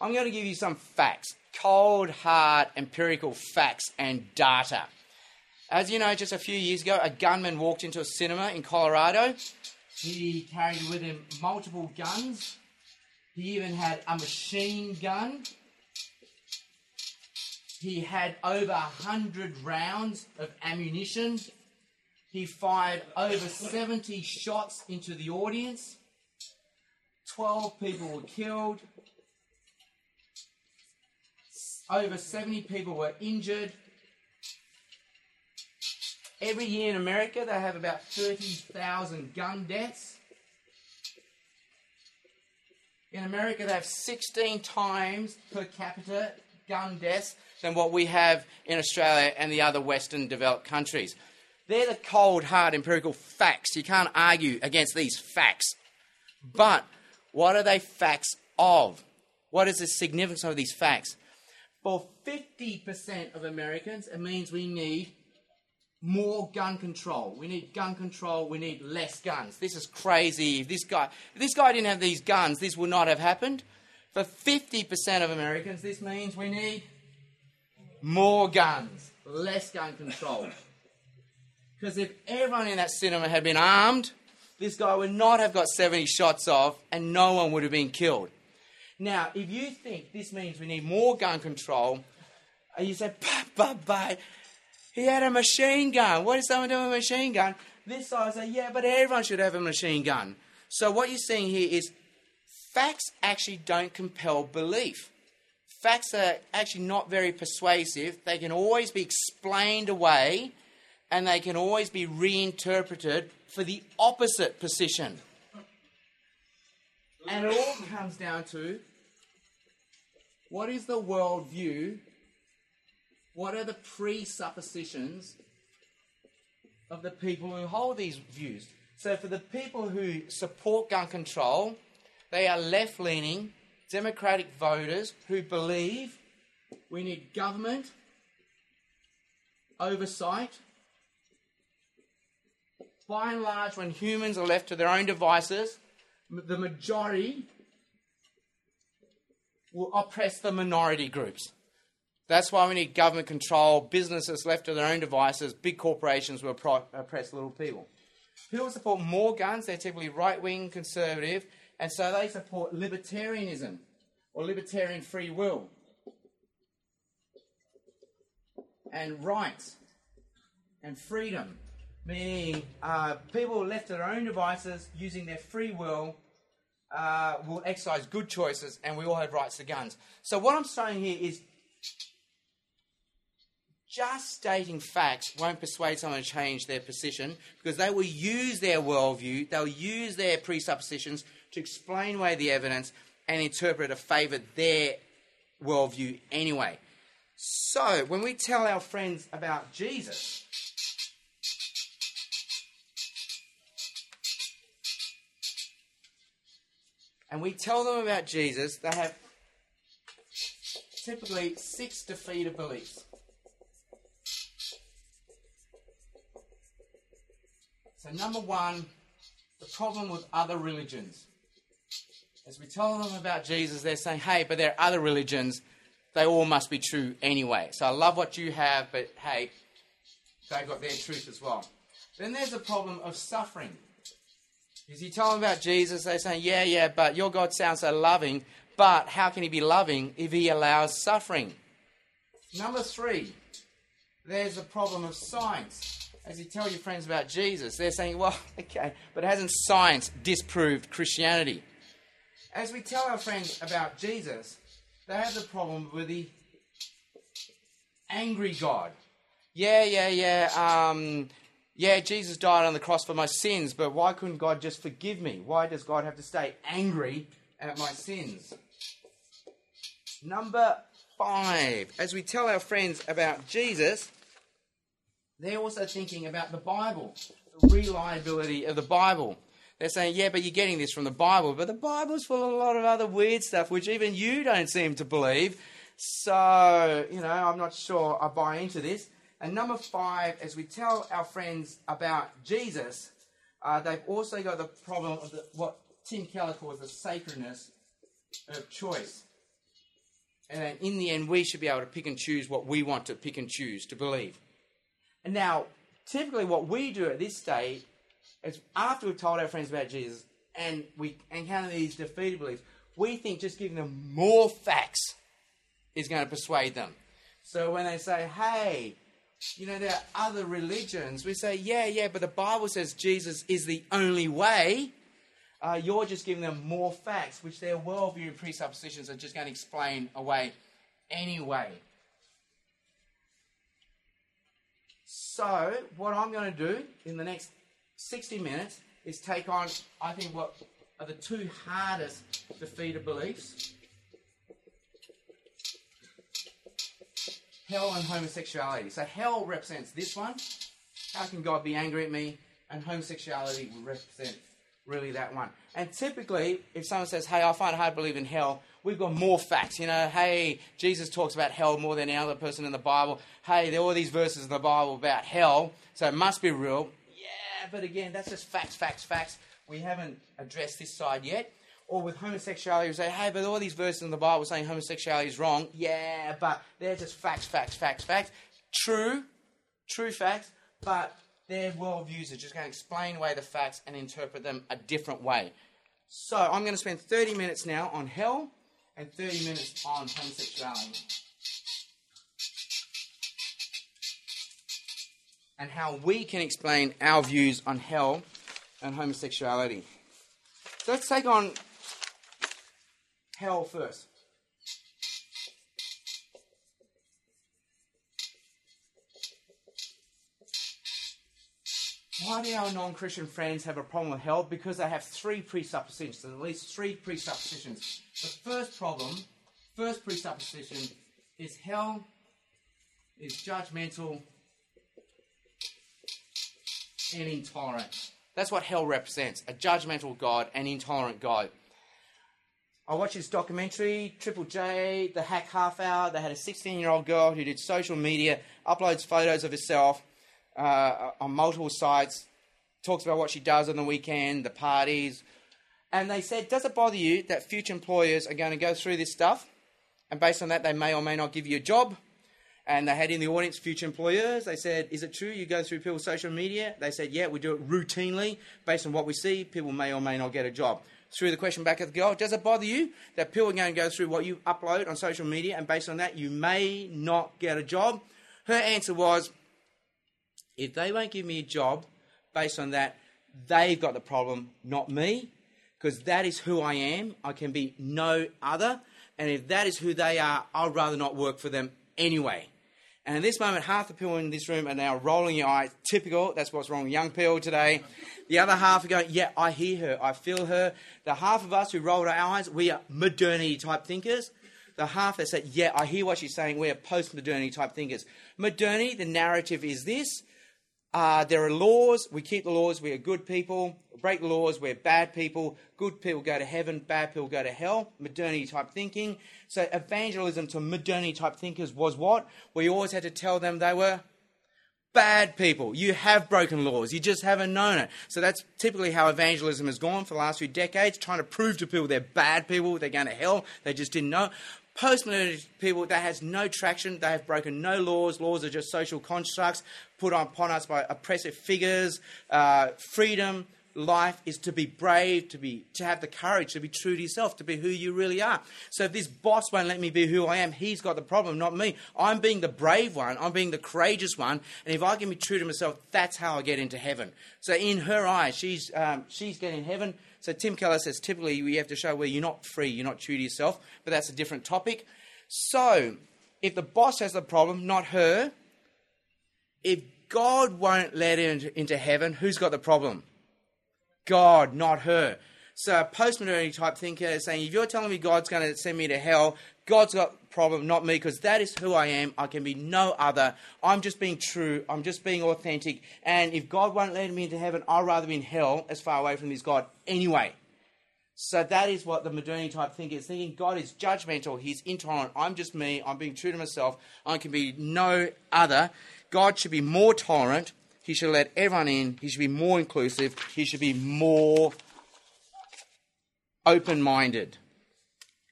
I'm going to give you some facts, cold, hard, empirical facts and data. As you know, just a few years ago, a gunman walked into a cinema in Colorado. He carried with him multiple guns. He even had a machine gun. He had over 100 rounds of ammunition. He fired over 70 shots into the audience. 12 people were killed. Over 70 people were injured. Every year in America, they have about 30,000 gun deaths. In America, they have 16 times per capita gun deaths than what we have in Australia and the other Western developed countries. They're the cold, hard, empirical facts. You can't argue against these facts. But what are they facts of? What is the significance of these facts? For 50% of Americans, it means we need more gun control. We need gun control. We need less guns. This is crazy. If this guy, if this guy didn't have these guns, this would not have happened. For 50% of Americans, this means we need more guns, less gun control. Because if everyone in that cinema had been armed, this guy would not have got 70 shots off and no one would have been killed. Now, if you think this means we need more gun control, uh, you say, but, but, but, he had a machine gun. What is someone doing with a machine gun? This side say, yeah, but everyone should have a machine gun. So what you're seeing here is facts actually don't compel belief. Facts are actually not very persuasive. They can always be explained away and they can always be reinterpreted for the opposite position. And it all comes down to what is the worldview? What are the presuppositions of the people who hold these views? So, for the people who support gun control, they are left leaning, democratic voters who believe we need government oversight. By and large, when humans are left to their own devices, the majority will oppress the minority groups. That's why we need government control, businesses left to their own devices, big corporations will oppress little people. People support more guns, they're typically right wing conservative, and so they support libertarianism or libertarian free will and rights and freedom, meaning uh, people left to their own devices using their free will uh, will exercise good choices and we all have rights to guns. So, what I'm saying here is just stating facts won't persuade someone to change their position because they will use their worldview, they'll use their presuppositions to explain away the evidence and interpret to favour their worldview anyway. So, when we tell our friends about Jesus, and we tell them about Jesus, they have typically six defeater beliefs. So, number one, the problem with other religions. As we tell them about Jesus, they're saying, hey, but there are other religions. They all must be true anyway. So I love what you have, but hey, they've got their truth as well. Then there's the problem of suffering. As you tell them about Jesus, they say, yeah, yeah, but your God sounds so loving, but how can he be loving if he allows suffering? Number three, there's the problem of science. As you tell your friends about Jesus, they're saying, well, okay, but hasn't science disproved Christianity? As we tell our friends about Jesus, they have the problem with the angry God. Yeah, yeah, yeah. Um, yeah, Jesus died on the cross for my sins, but why couldn't God just forgive me? Why does God have to stay angry at my sins? Number five, as we tell our friends about Jesus, they're also thinking about the Bible, the reliability of the Bible. They're saying, yeah, but you're getting this from the Bible, but the Bible's full of a lot of other weird stuff which even you don't seem to believe. So, you know, I'm not sure I buy into this. And number five, as we tell our friends about Jesus, uh, they've also got the problem of the, what Tim Keller calls the sacredness of choice. And in the end, we should be able to pick and choose what we want to pick and choose to believe. And now, typically, what we do at this stage is after we've told our friends about Jesus and we encounter these defeater beliefs, we think just giving them more facts is going to persuade them. So when they say, hey, you know, there are other religions, we say, yeah, yeah, but the Bible says Jesus is the only way. Uh, you're just giving them more facts, which their worldview and presuppositions are just going to explain away anyway. So, what I'm going to do in the next 60 minutes is take on, I think, what are the two hardest defeater beliefs hell and homosexuality. So, hell represents this one. How can God be angry at me? And homosexuality will represent really that one. And typically, if someone says, Hey, I find it hard to believe in hell, we've got more facts. You know, hey, Jesus talks about hell more than any other person in the Bible. Hey, there are all these verses in the Bible about hell, so it must be real. Yeah, but again, that's just facts, facts, facts. We haven't addressed this side yet. Or with homosexuality, we say, hey, but all these verses in the Bible saying homosexuality is wrong. Yeah, but they're just facts, facts, facts, facts. True, true facts, but their worldviews are just going to explain away the facts and interpret them a different way. So I'm going to spend 30 minutes now on hell and 30 minutes on homosexuality. And how we can explain our views on hell and homosexuality. So let's take on hell first. Why do our non Christian friends have a problem with hell? Because they have three presuppositions, at least three presuppositions. The first problem, first presupposition, is hell is judgmental and intolerant. That's what hell represents a judgmental God, an intolerant God. I watched this documentary, Triple J, The Hack Half Hour. They had a 16 year old girl who did social media, uploads photos of herself uh, on multiple sites, talks about what she does on the weekend, the parties. And they said, Does it bother you that future employers are going to go through this stuff? And based on that, they may or may not give you a job. And they had in the audience future employers. They said, Is it true you go through people's social media? They said, Yeah, we do it routinely. Based on what we see, people may or may not get a job. Threw the question back at the girl Does it bother you that people are going to go through what you upload on social media and based on that, you may not get a job? Her answer was, if they won't give me a job based on that, they've got the problem, not me, because that is who I am. I can be no other. And if that is who they are, I'd rather not work for them anyway. And in this moment, half the people in this room are now rolling your eyes. Typical, that's what's wrong with young people today. The other half are going, Yeah, I hear her, I feel her. The half of us who rolled our eyes, we are modernity type thinkers. The half that said, Yeah, I hear what she's saying, we are post modernity type thinkers. Modernity, the narrative is this uh, there are laws. We keep the laws. We are good people. Break the laws. We're bad people. Good people go to heaven. Bad people go to hell. Modernity type thinking. So evangelism to modernity type thinkers was what? We always had to tell them they were bad people. You have broken laws. You just haven't known it. So that's typically how evangelism has gone for the last few decades, trying to prove to people they're bad people. They're going to hell. They just didn't know. Postmodernist people, that has no traction. They have broken no laws. Laws are just social constructs put upon us by oppressive figures. Uh, freedom, life is to be brave, to be to have the courage to be true to yourself, to be who you really are. So if this boss won't let me be who I am, he's got the problem, not me. I'm being the brave one, I'm being the courageous one, and if I can be true to myself, that's how I get into heaven. So in her eyes, she's um, she's getting heaven. So Tim Keller says typically we have to show where you're not free, you're not true to yourself, but that's a different topic. So if the boss has the problem, not her, if God won't let her into heaven, who's got the problem? God, not her. So a postmodernity type thinker saying, if you're telling me God's going to send me to hell, God's got a problem, not me, because that is who I am. I can be no other. I'm just being true. I'm just being authentic. And if God won't let me into heaven, I'd rather be in hell as far away from this God anyway. So that is what the modernity type thinker is thinking. God is judgmental. He's intolerant. I'm just me. I'm being true to myself. I can be no other. God should be more tolerant. He should let everyone in. He should be more inclusive. He should be more open minded.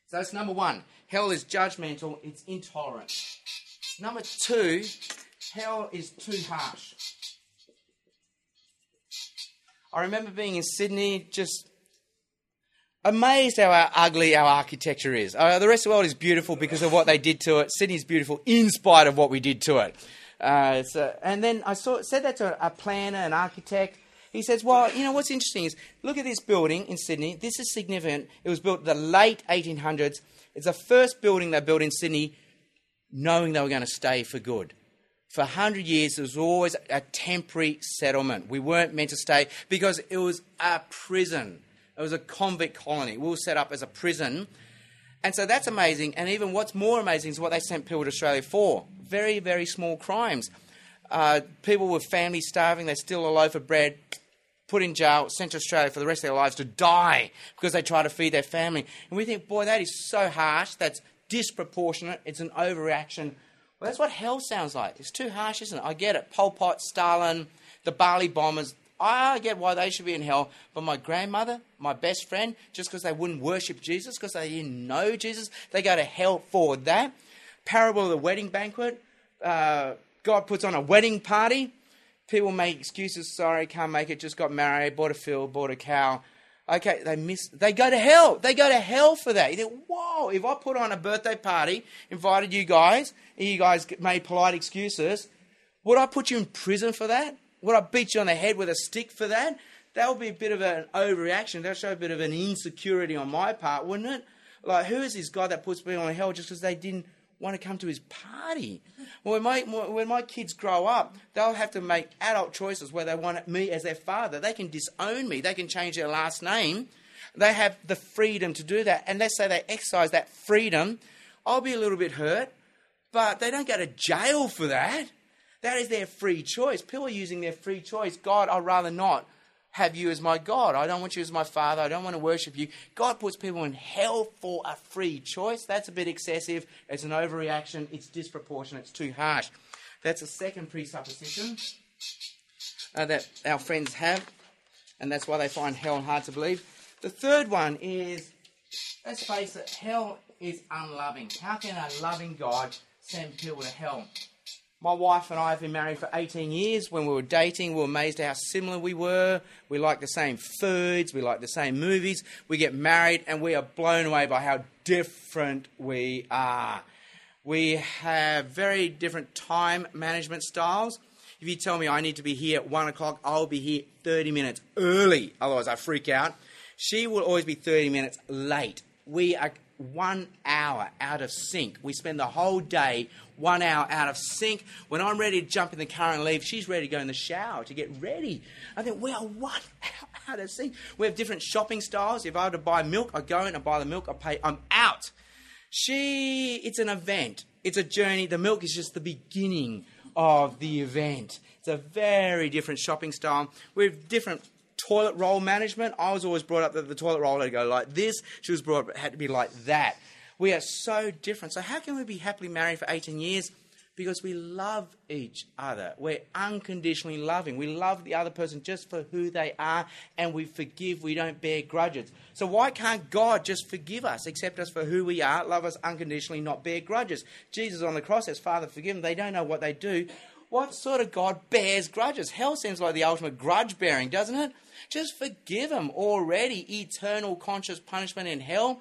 So that's number one. hell is judgmental, it's intolerant. Number two, hell is too harsh. I remember being in Sydney, just amazed how ugly our architecture is. Uh, the rest of the world is beautiful because of what they did to it. Sydney's beautiful in spite of what we did to it. Uh, so, and then I saw, said that to a planner, an architect. He says, Well, you know, what's interesting is look at this building in Sydney. This is significant. It was built in the late 1800s. It's the first building they built in Sydney knowing they were going to stay for good. For 100 years, it was always a temporary settlement. We weren't meant to stay because it was a prison. It was a convict colony. We were set up as a prison. And so that's amazing. And even what's more amazing is what they sent people to Australia for very, very small crimes. Uh, people with families starving, they steal a loaf of bread, put in jail, sent to Australia for the rest of their lives to die because they try to feed their family. And we think, boy, that is so harsh. That's disproportionate. It's an overreaction. Well, that's what hell sounds like. It's too harsh, isn't it? I get it. Pol Pot, Stalin, the Bali bombers, I get why they should be in hell. But my grandmother, my best friend, just because they wouldn't worship Jesus, because they didn't know Jesus, they go to hell for that. Parable of the wedding banquet. Uh, God puts on a wedding party. People make excuses. Sorry, can't make it. Just got married. Bought a field. Bought a cow. Okay, they miss. They go to hell. They go to hell for that. You think, whoa! If I put on a birthday party, invited you guys, and you guys made polite excuses, would I put you in prison for that? Would I beat you on the head with a stick for that? That would be a bit of an overreaction. That would show a bit of an insecurity on my part, wouldn't it? Like, who is this guy that puts me on hell just because they didn't want to come to his party. When my, when my kids grow up, they'll have to make adult choices where they want me as their father. They can disown me, they can change their last name. They have the freedom to do that. And let's say they exercise that freedom. I'll be a little bit hurt, but they don't go to jail for that. That is their free choice. People are using their free choice. God, I'd rather not have you as my God. I don't want you as my Father. I don't want to worship you. God puts people in hell for a free choice. That's a bit excessive. It's an overreaction. It's disproportionate. It's too harsh. That's a second presupposition uh, that our friends have, and that's why they find hell hard to believe. The third one is let's face it, hell is unloving. How can a loving God send people to hell? My wife and I have been married for 18 years. When we were dating, we were amazed at how similar we were. We like the same foods, we like the same movies. We get married, and we are blown away by how different we are. We have very different time management styles. If you tell me I need to be here at 1 o'clock, I'll be here 30 minutes early, otherwise, I freak out. She will always be 30 minutes late. We are one hour out of sync. We spend the whole day one hour out of sync. When I'm ready to jump in the car and leave, she's ready to go in the shower to get ready. I think we are one hour out of sync. We have different shopping styles. If I were to buy milk, I go in, I buy the milk, I pay, I'm out. She, it's an event, it's a journey. The milk is just the beginning of the event. It's a very different shopping style. We have different toilet roll management. I was always brought up that the toilet roll had to go like this. She was brought up had to be like that. We are so different. So how can we be happily married for 18 years? Because we love each other. We're unconditionally loving. We love the other person just for who they are and we forgive. We don't bear grudges. So why can't God just forgive us, accept us for who we are, love us unconditionally, not bear grudges? Jesus on the cross says, Father, forgive them. They don't know what they do. What sort of God bears grudges? Hell seems like the ultimate grudge bearing, doesn't it? Just forgive them already. Eternal conscious punishment in hell.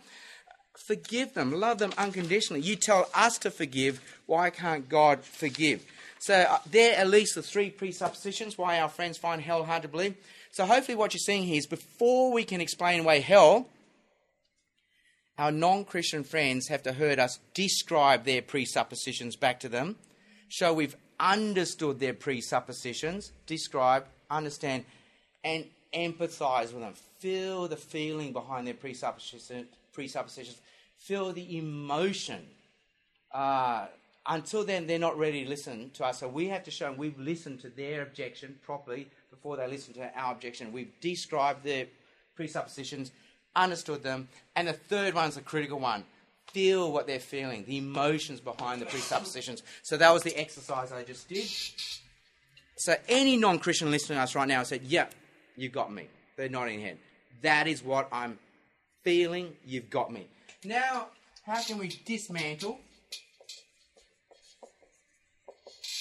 Forgive them. Love them unconditionally. You tell us to forgive. Why can't God forgive? So, uh, there are at least the three presuppositions why our friends find hell hard to believe. So, hopefully, what you're seeing here is before we can explain away hell, our non Christian friends have to heard us describe their presuppositions back to them, show we've understood their presuppositions, describe, understand, and empathize with them. Feel the feeling behind their presuppositions, feel the emotion. Uh, until then, they're not ready to listen to us. So we have to show them we've listened to their objection properly before they listen to our objection. We've described their presuppositions, understood them, and the third one's a critical one. Feel what they're feeling, the emotions behind the presuppositions. So that was the exercise I just did. So any non-Christian listening to us right now said, "Yeah, you got me." They're nodding head. That is what I'm feeling. You've got me. Now, how can we dismantle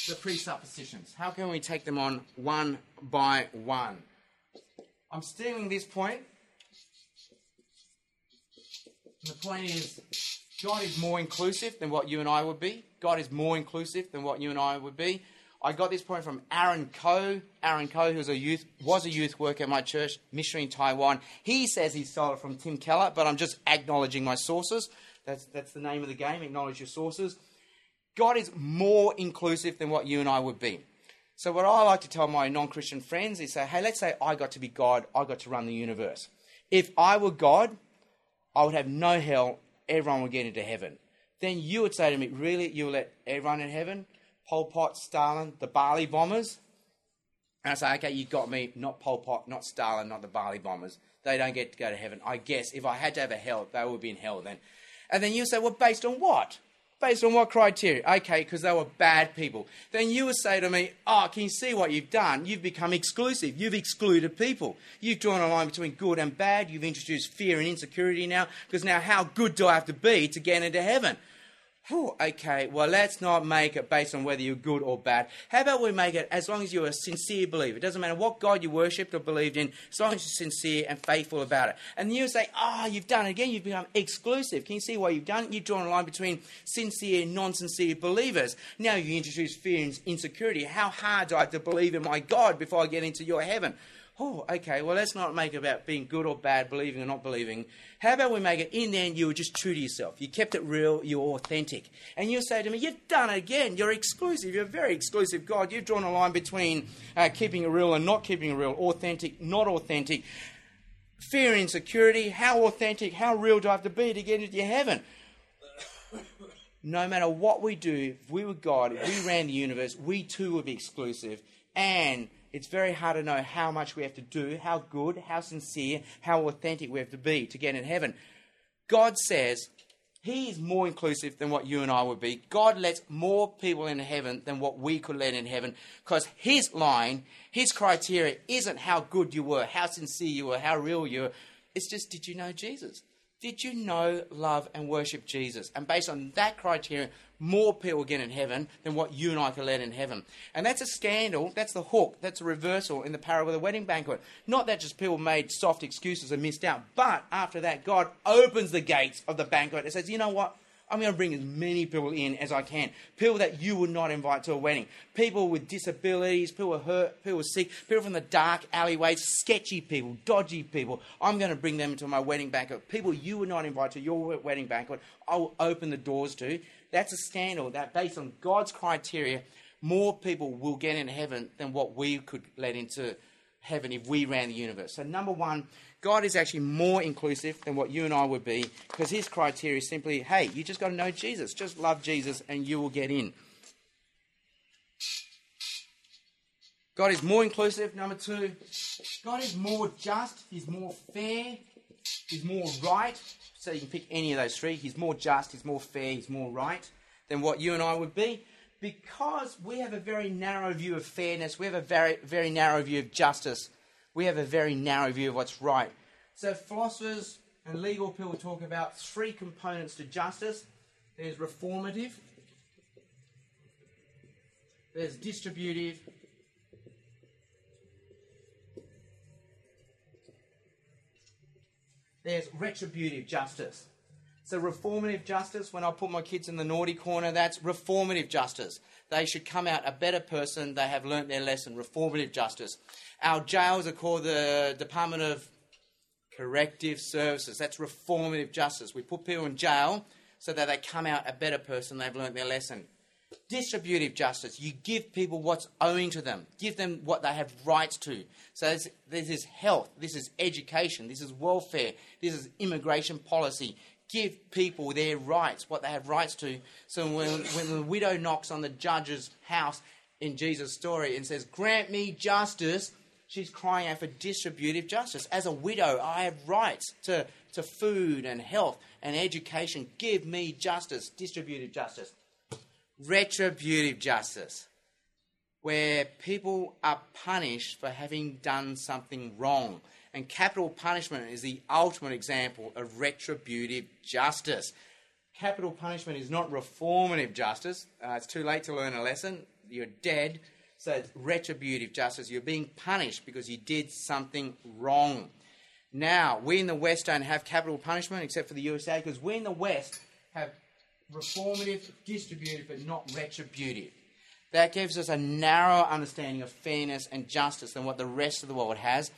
the presuppositions? How can we take them on one by one? I'm stealing this point. And the point is, God is more inclusive than what you and I would be. God is more inclusive than what you and I would be. I got this point from Aaron Coe. Aaron Coe, who was a youth, was a youth worker at my church, missionary in Taiwan. He says he stole it from Tim Keller, but I'm just acknowledging my sources. That's, that's the name of the game, acknowledge your sources. God is more inclusive than what you and I would be. So, what I like to tell my non Christian friends is say, hey, let's say I got to be God, I got to run the universe. If I were God, I would have no hell, everyone will get into heaven. Then you would say to me, really, you'll let everyone in heaven? Pol Pot, Stalin, the Bali bombers? And I say, okay, you got me, not Pol Pot, not Stalin, not the Bali bombers. They don't get to go to heaven. I guess if I had to have a hell, they would be in hell then. And then you say, well, based on what? Based on what criteria? Okay, because they were bad people. Then you would say to me, Oh, can you see what you've done? You've become exclusive. You've excluded people. You've drawn a line between good and bad. You've introduced fear and insecurity now, because now how good do I have to be to get into heaven? Whew, okay, well, let's not make it based on whether you're good or bad. How about we make it as long as you're a sincere believer? It doesn't matter what God you worshipped or believed in, as long as you're sincere and faithful about it. And you say, ah, oh, you've done it again, you've become exclusive. Can you see what you've done? You've drawn a line between sincere and non sincere believers. Now you introduce fear and insecurity. How hard do I have to believe in my God before I get into your heaven? Oh, okay, well, let's not make it about being good or bad, believing or not believing. How about we make it in the end, you were just true to yourself. You kept it real, you're authentic. And you say to me, you've done it again. You're exclusive. You're a very exclusive God. You've drawn a line between uh, keeping it real and not keeping it real, authentic, not authentic. Fear, insecurity. How authentic, how real do I have to be to get into heaven? no matter what we do, if we were God, if we ran the universe, we too would be exclusive. And it's very hard to know how much we have to do, how good, how sincere, how authentic we have to be to get in heaven. God says He is more inclusive than what you and I would be. God lets more people in heaven than what we could let in heaven because His line, His criteria isn't how good you were, how sincere you were, how real you were. It's just, did you know Jesus? Did you know, love, and worship Jesus? And based on that criterion, more people get in heaven than what you and I can let in heaven. And that's a scandal. That's the hook. That's a reversal in the parable of the wedding banquet. Not that just people made soft excuses and missed out, but after that, God opens the gates of the banquet and says, you know what? I'm going to bring as many people in as I can. People that you would not invite to a wedding. People with disabilities, people hurt, people sick, people from the dark alleyways, sketchy people, dodgy people. I'm going to bring them to my wedding banquet. People you would not invite to your wedding banquet, I will open the doors to. That's a scandal that, based on God's criteria, more people will get in heaven than what we could let into heaven if we ran the universe. So, number one, God is actually more inclusive than what you and I would be because his criteria is simply hey, you just got to know Jesus. Just love Jesus and you will get in. God is more inclusive. Number two, God is more just. He's more fair. He's more right. So you can pick any of those three. He's more just. He's more fair. He's more right than what you and I would be. Because we have a very narrow view of fairness, we have a very, very narrow view of justice we have a very narrow view of what's right. So, philosophers and legal people talk about three components to justice there's reformative, there's distributive, there's retributive justice. So, reformative justice, when I put my kids in the naughty corner, that's reformative justice. They should come out a better person. They have learnt their lesson. Reformative justice. Our jails are called the Department of Corrective Services. That's reformative justice. We put people in jail so that they come out a better person. They've learnt their lesson. Distributive justice. You give people what's owing to them. Give them what they have rights to. So this, this is health. This is education. This is welfare. This is immigration policy give people their rights, what they have rights to. So when, when the widow knocks on the judge's house in Jesus' story and says, Grant me justice, she's crying out for distributive justice. As a widow, I have rights to, to food and health and education. Give me justice, distributive justice. Retributive justice, where people are punished for having done something wrong. And capital punishment is the ultimate example of retributive justice. Capital punishment is not reformative justice. Uh, it's too late to learn a lesson. You're dead. So it's retributive justice. You're being punished because you did something wrong. Now, we in the West don't have capital punishment except for the USA because we in the West have reformative, distributive, but not retributive. That gives us a narrower understanding of fairness and justice than what the rest of the world has.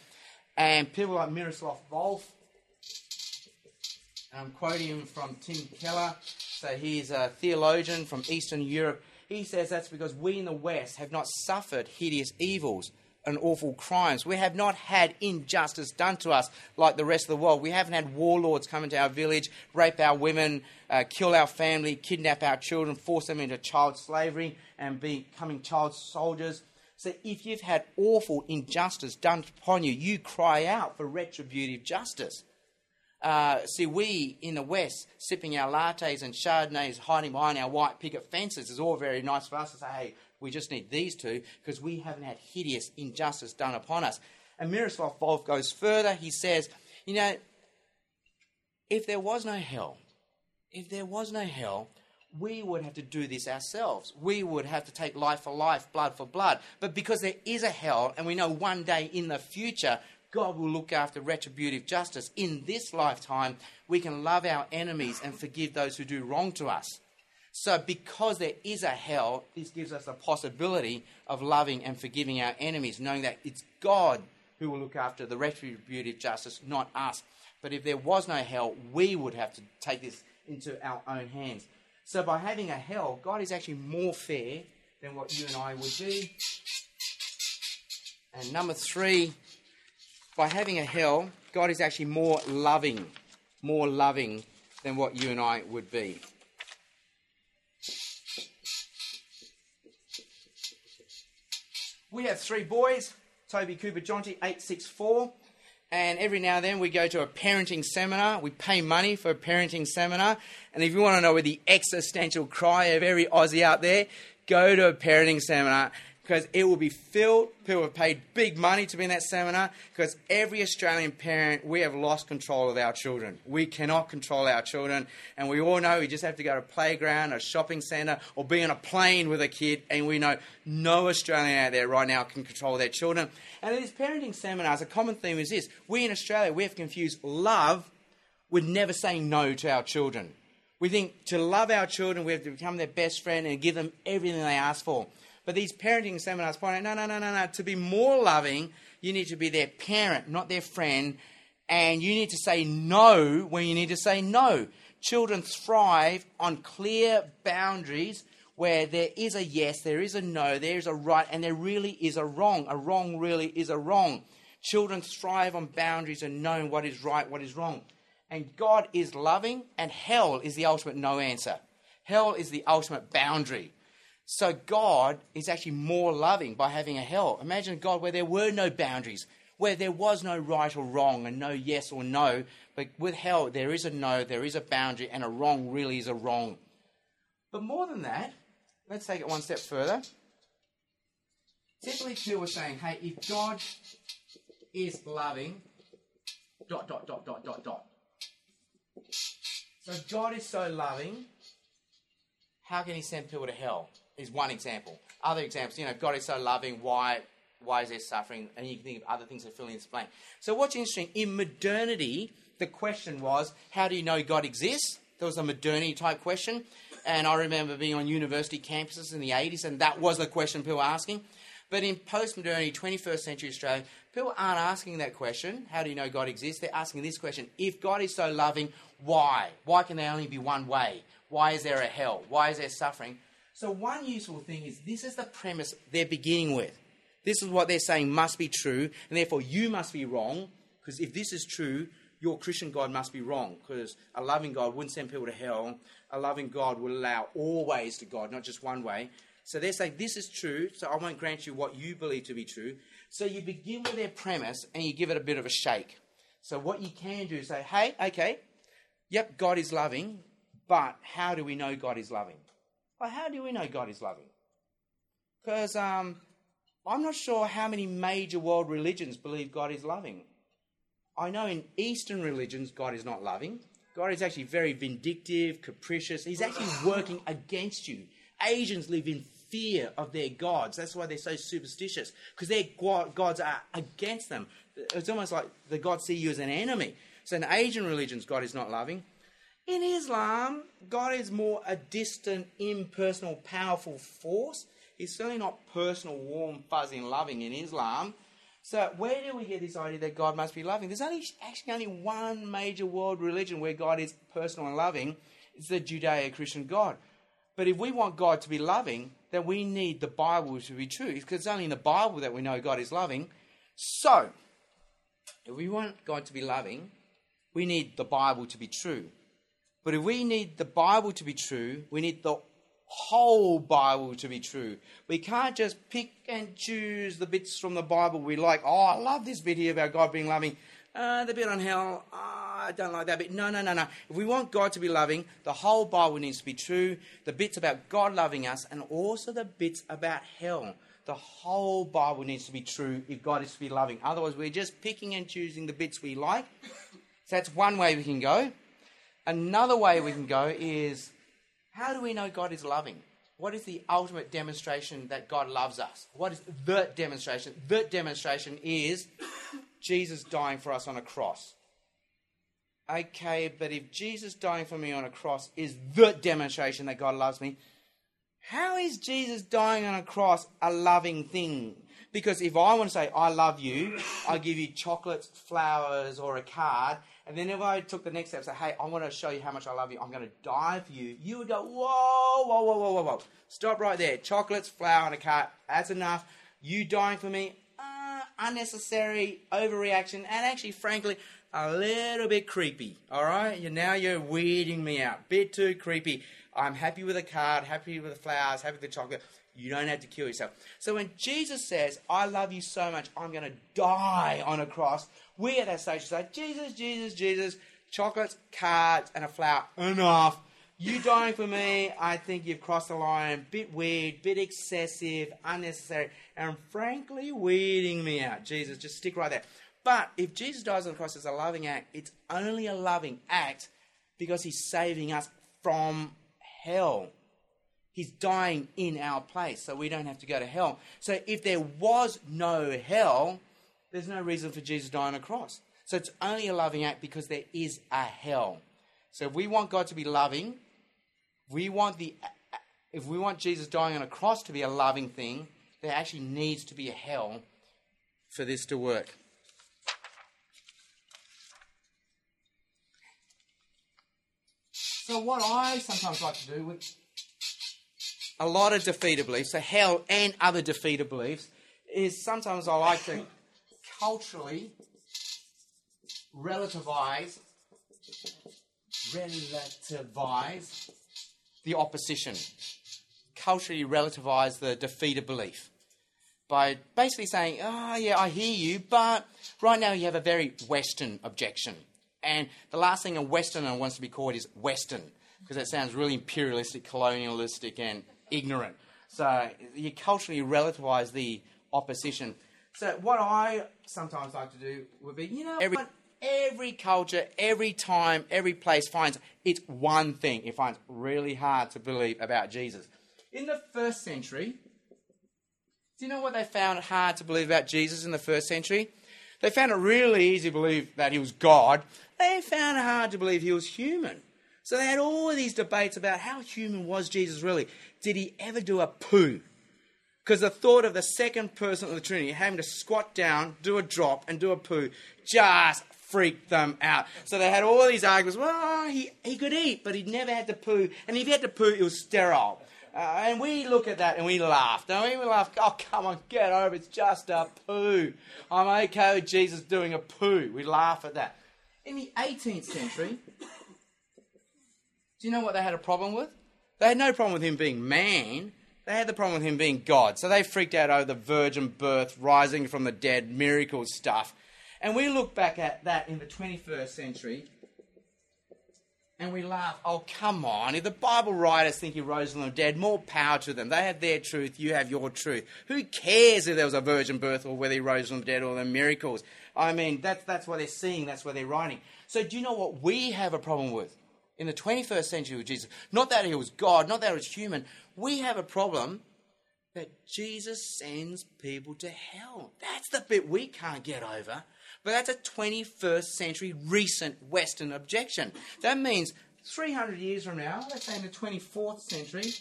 And people like Miroslav Volf, I'm quoting him from Tim Keller, so he's a theologian from Eastern Europe. He says that's because we in the West have not suffered hideous evils and awful crimes. We have not had injustice done to us like the rest of the world. We haven't had warlords come into our village, rape our women, uh, kill our family, kidnap our children, force them into child slavery and becoming child soldiers. So if you've had awful injustice done upon you, you cry out for retributive justice. Uh, see, we in the West, sipping our lattes and Chardonnays, hiding behind our white picket fences, is all very nice for us to say, hey, we just need these two because we haven't had hideous injustice done upon us. And Miroslav Volf goes further. He says, you know, if there was no hell, if there was no hell, we would have to do this ourselves. We would have to take life for life, blood for blood. But because there is a hell, and we know one day in the future God will look after retributive justice in this lifetime, we can love our enemies and forgive those who do wrong to us. So, because there is a hell, this gives us a possibility of loving and forgiving our enemies, knowing that it's God who will look after the retributive justice, not us. But if there was no hell, we would have to take this into our own hands. So, by having a hell, God is actually more fair than what you and I would be. And number three, by having a hell, God is actually more loving, more loving than what you and I would be. We have three boys Toby Cooper Jonty, 864. And every now and then we go to a parenting seminar. We pay money for a parenting seminar. And if you want to know where the existential cry of every Aussie out there, go to a parenting seminar because it will be filled. People have paid big money to be in that seminar because every Australian parent, we have lost control of our children. We cannot control our children. And we all know we just have to go to a playground, a shopping centre, or be on a plane with a kid. And we know no Australian out there right now can control their children. And in these parenting seminars, a common theme is this we in Australia, we have confused love with never saying no to our children. We think to love our children, we have to become their best friend and give them everything they ask for. But these parenting seminars point out no, no, no, no, no. To be more loving, you need to be their parent, not their friend. And you need to say no when you need to say no. Children thrive on clear boundaries where there is a yes, there is a no, there is a right, and there really is a wrong. A wrong really is a wrong. Children thrive on boundaries and knowing what is right, what is wrong. And God is loving, and hell is the ultimate no answer. Hell is the ultimate boundary. So God is actually more loving by having a hell. Imagine God where there were no boundaries, where there was no right or wrong and no yes or no. But with hell, there is a no, there is a boundary, and a wrong really is a wrong. But more than that, let's take it one step further. Typically, people are saying, hey, if God is loving, dot, dot, dot, dot, dot, dot. So God is so loving, how can he send people to hell? Is one example. Other examples, you know, God is so loving, why why is there suffering? And you can think of other things that fill in this blank. So what's interesting, in modernity, the question was, how do you know God exists? There was a modernity type question. And I remember being on university campuses in the 80s, and that was the question people were asking. But in post-modernity, 21st century Australia, people aren't asking that question, how do you know God exists? They're asking this question, if God is so loving, why? Why can there only be one way? Why is there a hell? Why is there suffering? So, one useful thing is this is the premise they're beginning with. This is what they're saying must be true, and therefore you must be wrong, because if this is true, your Christian God must be wrong, because a loving God wouldn't send people to hell. A loving God will allow all ways to God, not just one way. So they're saying this is true, so I won't grant you what you believe to be true. So you begin with their premise and you give it a bit of a shake. So what you can do is say, hey, okay, yep, God is loving, but how do we know God is loving? Well, how do we know God is loving? Because um, I'm not sure how many major world religions believe God is loving. I know in Eastern religions, God is not loving God is actually very vindictive, capricious. He's actually working against you. Asians live in fear of their gods. That's why they're so superstitious, because their gods are against them. It's almost like the gods see you as an enemy. So in Asian religions, God is not loving. In Islam, God is more a distant, impersonal, powerful force. He's certainly not personal, warm, fuzzy, and loving in Islam. So where do we get this idea that God must be loving? There's only actually only one major world religion where God is personal and loving. It's the Judeo-Christian God. But if we want God to be loving, then we need the Bible to be true, because it's only in the Bible that we know God is loving. So, if we want God to be loving, we need the Bible to be true. But if we need the Bible to be true, we need the whole Bible to be true. We can't just pick and choose the bits from the Bible we like. Oh, I love this bit here about God being loving. Uh, the bit on hell, oh, I don't like that bit. No, no, no, no. If we want God to be loving, the whole Bible needs to be true. The bits about God loving us, and also the bits about hell. The whole Bible needs to be true if God is to be loving. Otherwise, we're just picking and choosing the bits we like. So that's one way we can go. Another way we can go is how do we know God is loving? What is the ultimate demonstration that God loves us? What is the demonstration? The demonstration is Jesus dying for us on a cross. Okay, but if Jesus dying for me on a cross is the demonstration that God loves me, how is Jesus dying on a cross a loving thing? Because if I want to say, I love you, I give you chocolates, flowers, or a card, and then if I took the next step, say, hey, I want to show you how much I love you, I'm going to die for you, you would go, whoa, whoa, whoa, whoa, whoa, whoa. Stop right there. Chocolates, flour, and a card, that's enough. You dying for me, uh, unnecessary overreaction, and actually, frankly, a little bit creepy. All right, you now you're weirding me out. Bit too creepy. I'm happy with the card, happy with the flowers, happy with the chocolate. You don't have to kill yourself. So when Jesus says, I love you so much, I'm going to die on a cross, we at that stage say, Jesus, Jesus, Jesus, chocolates, cards, and a flower, enough. You dying for me, I think you've crossed the line. Bit weird, bit excessive, unnecessary, and frankly weeding me out. Jesus, just stick right there. But if Jesus dies on the cross as a loving act, it's only a loving act because he's saving us from hell. He's dying in our place, so we don't have to go to hell. So if there was no hell, there's no reason for Jesus dying on a cross. So it's only a loving act because there is a hell. So if we want God to be loving, we want the if we want Jesus dying on a cross to be a loving thing, there actually needs to be a hell for this to work. So what I sometimes like to do with a lot of defeater beliefs, so hell and other defeater beliefs, is sometimes I like to culturally relativize relativize the opposition. Culturally relativize the defeater belief by basically saying, oh, yeah, I hear you, but right now you have a very Western objection. And the last thing a Westerner wants to be called is Western, because that sounds really imperialistic, colonialistic, and ignorant. So you culturally relativize the opposition. So what I sometimes like to do would be, you know, every every culture, every time, every place finds it's one thing it finds really hard to believe about Jesus. In the first century, do you know what they found hard to believe about Jesus in the first century? They found it really easy to believe that he was God. They found it hard to believe he was human. So they had all these debates about how human was Jesus really. Did he ever do a poo? Because the thought of the second person of the Trinity having to squat down, do a drop, and do a poo just freaked them out. So they had all these arguments. Well, he, he could eat, but he never had to poo. And if he had to poo, it was sterile. Uh, and we look at that and we laugh, don't we? We laugh, oh, come on, get over it. It's just a poo. I'm okay with Jesus doing a poo. We laugh at that. In the 18th century, you know what they had a problem with? They had no problem with him being man. They had the problem with him being God. So they freaked out over the virgin birth, rising from the dead, miracle stuff. And we look back at that in the 21st century and we laugh. Oh, come on. If the Bible writers think he rose from the dead, more power to them. They have their truth, you have your truth. Who cares if there was a virgin birth or whether he rose from the dead or the miracles? I mean, that's, that's what they're seeing, that's what they're writing. So, do you know what we have a problem with in the 21st century with Jesus? Not that he was God, not that he was human. We have a problem that Jesus sends people to hell. That's the bit we can't get over. But that's a 21st century recent Western objection. That means 300 years from now, let's say in the 24th century,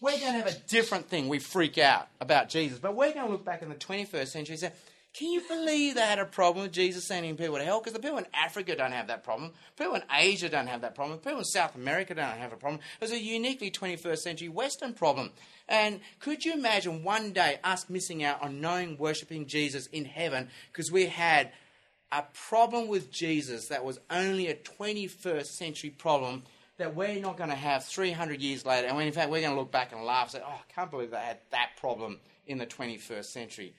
we're going to have a different thing we freak out about Jesus. But we're going to look back in the 21st century and say, can you believe they had a problem with Jesus sending people to hell? Because the people in Africa don't have that problem. People in Asia don't have that problem. People in South America don't have a problem. It was a uniquely 21st century Western problem. And could you imagine one day us missing out on knowing, worshipping Jesus in heaven because we had a problem with Jesus that was only a 21st century problem that we're not going to have 300 years later. And in fact, we're going to look back and laugh and say, oh, I can't believe they had that problem in the 21st century.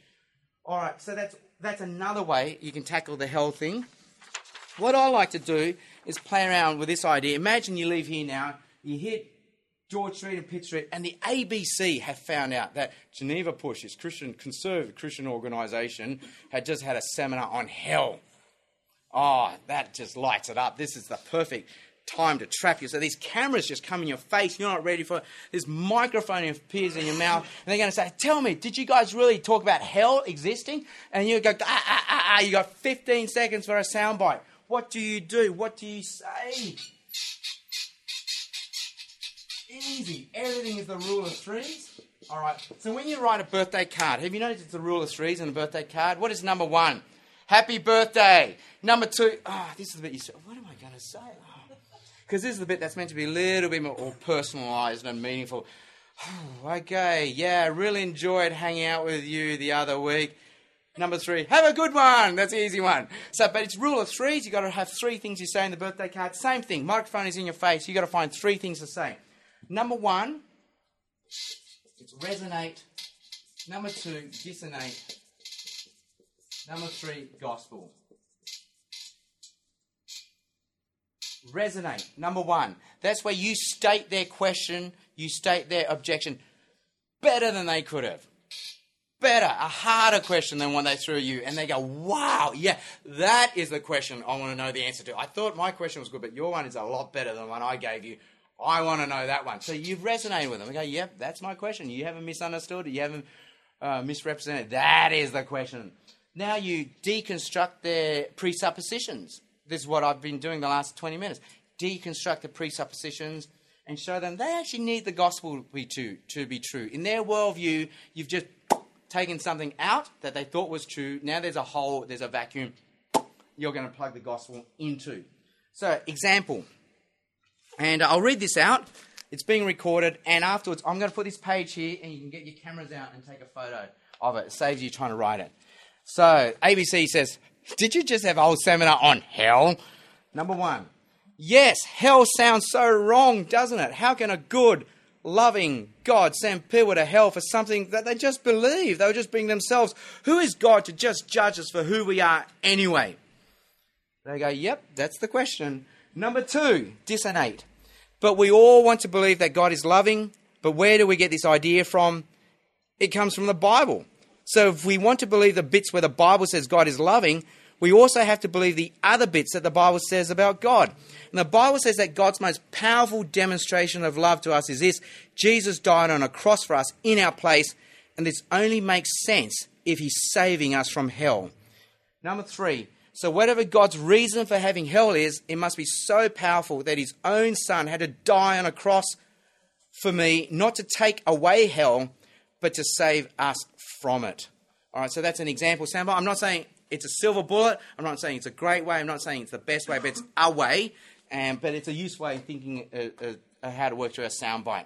All right, so that's that's another way you can tackle the hell thing. What I like to do is play around with this idea. Imagine you leave here now, you hit George Street and Pitt Street, and the ABC have found out that Geneva Push, this Christian conservative Christian organisation, had just had a seminar on hell. Oh, that just lights it up. This is the perfect time to trap you. So these cameras just come in your face, you're not ready for it. This microphone appears in your mouth, and they're going to say, Tell me, did you guys really talk about hell existing? And you go, ah, ah, ah, ah, you got 15 seconds for a soundbite. What do you do? What do you say? Easy. Everything is the rule of threes. All right. So when you write a birthday card, have you noticed it's the rule of threes in a birthday card? What is number one? Happy birthday. Number two, ah, oh, this is the bit you say, what am I going to say? Because this is the bit that's meant to be a little bit more personalised and meaningful. okay, yeah, really enjoyed hanging out with you the other week. Number three, have a good one. That's the easy one. So, but it's rule of threes. You've got to have three things you say in the birthday card. Same thing. Microphone is in your face. You've got to find three things to say. Number one, it's resonate. Number two, dissonate. Number three, gospel. Resonate. Number one, that's where you state their question, you state their objection better than they could have. Better, a harder question than what they threw at you, and they go, "Wow, yeah, that is the question I want to know the answer to." I thought my question was good, but your one is a lot better than the one I gave you. I want to know that one. So you've resonated with them. They go, "Yep, that's my question. You haven't misunderstood. You haven't uh, misrepresented. That is the question." Now you deconstruct their presuppositions this is what I've been doing the last 20 minutes. Deconstruct the presuppositions and show them they actually need the gospel to be, to, to be true. In their worldview, you've just taken something out that they thought was true. Now there's a hole, there's a vacuum you're going to plug the gospel into. So, example. And I'll read this out. It's being recorded, and afterwards, I'm going to put this page here, and you can get your cameras out and take a photo of it. It saves you trying to write it. So, ABC says, did you just have a whole seminar on hell? Number one. Yes, hell sounds so wrong, doesn't it? How can a good, loving God send people to hell for something that they just believe? They were just being themselves. Who is God to just judge us for who we are anyway? They go, yep, that's the question. Number two, dissonate. But we all want to believe that God is loving, but where do we get this idea from? It comes from the Bible. So if we want to believe the bits where the Bible says God is loving, we also have to believe the other bits that the Bible says about God. And the Bible says that God's most powerful demonstration of love to us is this Jesus died on a cross for us in our place, and this only makes sense if He's saving us from hell. Number three, so whatever God's reason for having hell is, it must be so powerful that His own Son had to die on a cross for me, not to take away hell, but to save us from it. All right, so that's an example sample. I'm not saying it's a silver bullet. I'm not saying it's a great way. I'm not saying it's the best way, but it's a way. And, but it's a useful way of thinking uh, uh, how to work through a soundbite.